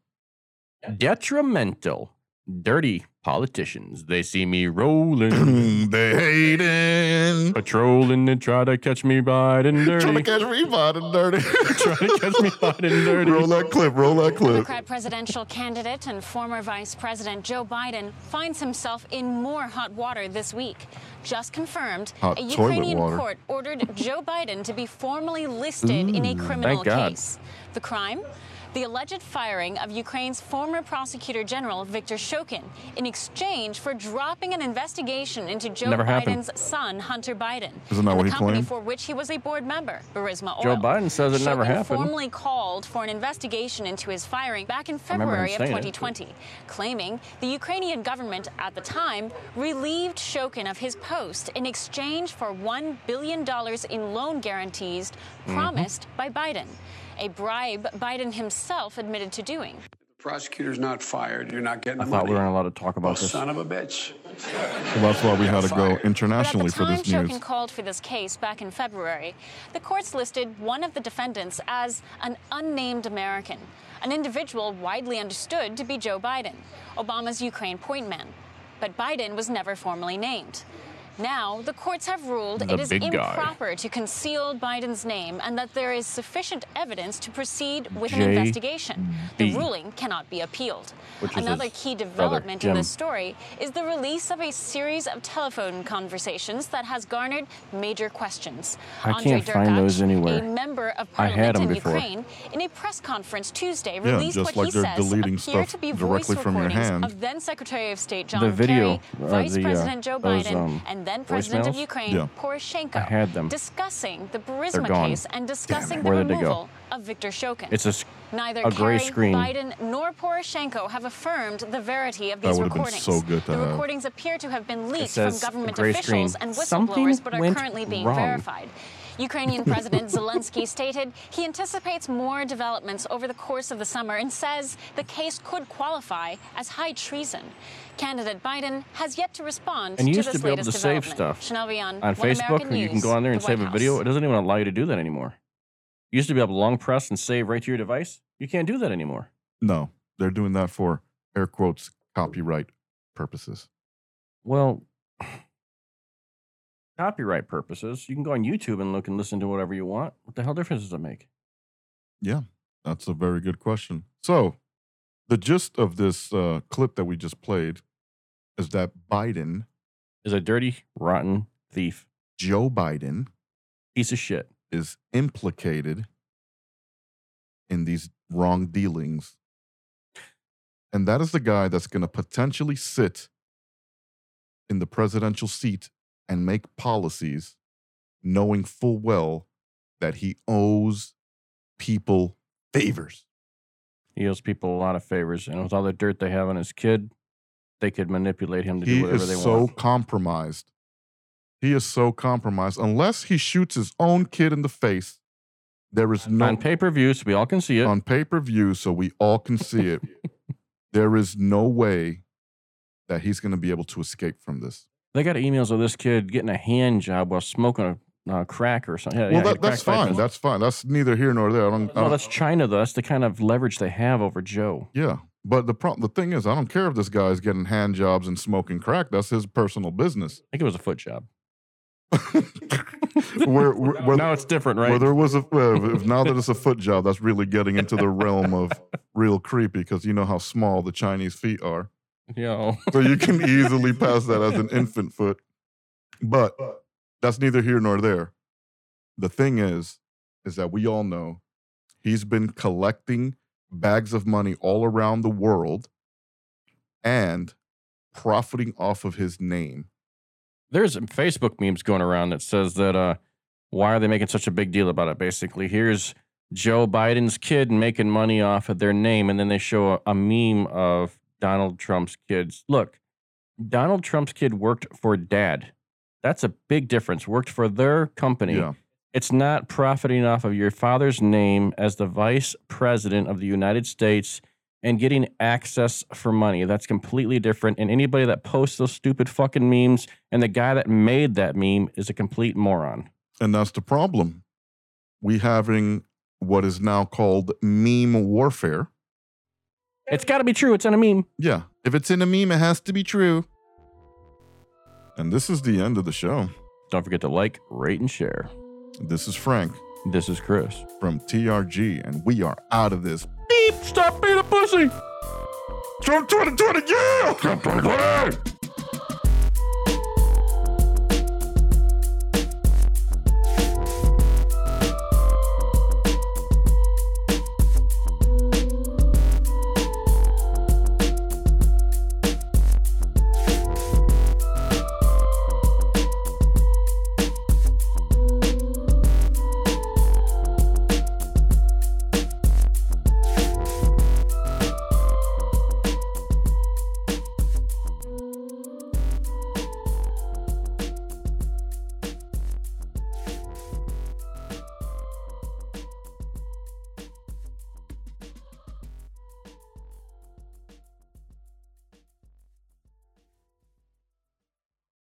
Detrimental. Dirty politicians. They see me rolling. they hating. Patrolling and try to catch me riding dirty. Trying to catch me riding dirty. trying to catch me riding dirty. roll that clip. Roll that clip. Democrat presidential candidate and former Vice President Joe Biden finds himself in more hot water this week. Just confirmed, Hot a Ukrainian water. court ordered Joe Biden to be formally listed in a mm. criminal thank God. case. The crime? The alleged firing of Ukraine's former prosecutor general Viktor Shokin in exchange for dropping an investigation into Joe Never happened. Biden's son, Hunter Biden, Isn't that and what the he company claimed? for which he was a board member, Burisma Oil. Joe Biden says it never Shokin happened. formally called for an investigation into his firing back in I remember him February of saying it. 2020, claiming the Ukrainian government at the time relieved Shokin of his post in exchange for $1 billion in loan guarantees Mm-hmm. promised by Biden, a bribe Biden himself admitted to doing. The Prosecutor's not fired. You're not getting I the thought money. we weren't allowed to talk Oh, about this. son of a bitch. Well, that's why we had to go But internationally at the for time this news. Shokin called for this case back in February, the courts listed one of the defendants as an unnamed American, an individual widely understood to be Joe Biden, Obama's Ukraine point man. But Biden was never formally named. Now, the courts have ruled The it is big guy. improper to conceal Biden's name and that there is sufficient evidence to proceed with an J. investigation. The ruling cannot be appealed. Which Another key development in Jim. this story is the release of a series of telephone conversations that has garnered major questions. I Andre can't find Derkach, those anywhere. A member of I had parliament 'em in before. Ukraine, in a press conference Tuesday, Yeah, released just what like he they're says deleting appear stuff to be directly voice from recordings of then Secretary of State John The video, Kerry, uh, Vice the, uh, President Joe those, Biden, um, and then President of? Ukraine Yeah. Poroshenko, I had them. discussing the They're Burisma case and discussing the Where did they go? removal of Victor Shokin. It's a s- Neither a gray Kerry, screen. Biden, nor Poroshenko have affirmed the verity of these would've been recordings. so good to the have. recordings appear to have been leaked from government officials screen. and Something whistleblowers, but are currently being wrong. verified. Ukrainian President Zelensky stated he anticipates more developments over the course of the summer and says the case could qualify as high treason. Candidate Biden has yet to respond And you to used this to be able to latest save development. stuff Chanel Rion, on Facebook. American You can go on there and the save White a video. It doesn't even allow you to do that anymore. You used to be able to long press and save right to your device. You can't do that anymore. No, they're doing that for air quotes copyright purposes. Well, copyright purposes, you can go on YouTube and look and listen to whatever you want. What the hell difference does it make? Yeah, that's a very good question. So, the gist of this uh, clip that we just played is that Biden Is a dirty, rotten thief, Joe Biden, piece of shit. is implicated in these wrong dealings. And that is the guy that's going to potentially sit in the presidential seat and make policies knowing full well that he owes people favors. He owes people a lot of favors, and with all the dirt they have on his kid, they could manipulate him to He do whatever they so want. He is so compromised. He is so compromised. Unless he shoots his own kid in the face, there is no on pay per view, so we all can see it. on pay per view, so we all can see it. there is no way that he's going to be able to escape from this. They got emails of this kid getting a hand job while smoking a uh, crack or something. Yeah, well, yeah, that, that's pipe fine. That's fine. That's neither here nor there. I don't. I don't that's China though. That's the kind of leverage they have over Joe. yeah, but the pro- the thing is, I don't care if this guy's getting hand jobs and smoking crack. That's his personal business. I think it was a foot job. where, where, where- now it's different, right? Where there was a uh, now that it's a foot job, that's really getting into the realm of real creepy because you know how small the Chinese feet are. Yeah. So you can easily pass that as an infant foot. But that's neither here nor there. The thing is, is that we all know he's been collecting bags of money all around the world and profiting off of his name. There's Facebook memes going around that says that uh, why are they making such a big deal about it? Basically, here's Joe Biden's kid making money off of their name, and then they show a, a meme of Donald Trump's kids. Look, Donald Trump's kid worked for dad. That's a big difference. Worked for their company. Yeah. It's not profiting off of your father's name as the vice president of the United States and getting access for money. That's completely different. And anybody that posts those stupid fucking memes and the guy that made that meme is a complete moron. And that's the problem. We having what is now called meme warfare. It's got to be true. It's in a meme. Yeah. If it's in a meme, it has to be true. And this is the end of the show. Don't forget to like, rate, and share. This is Frank This is Chris. from TRG, and we are out of this. Beep! Stop being a pussy! Trump 2020, yeah! Trump 2020!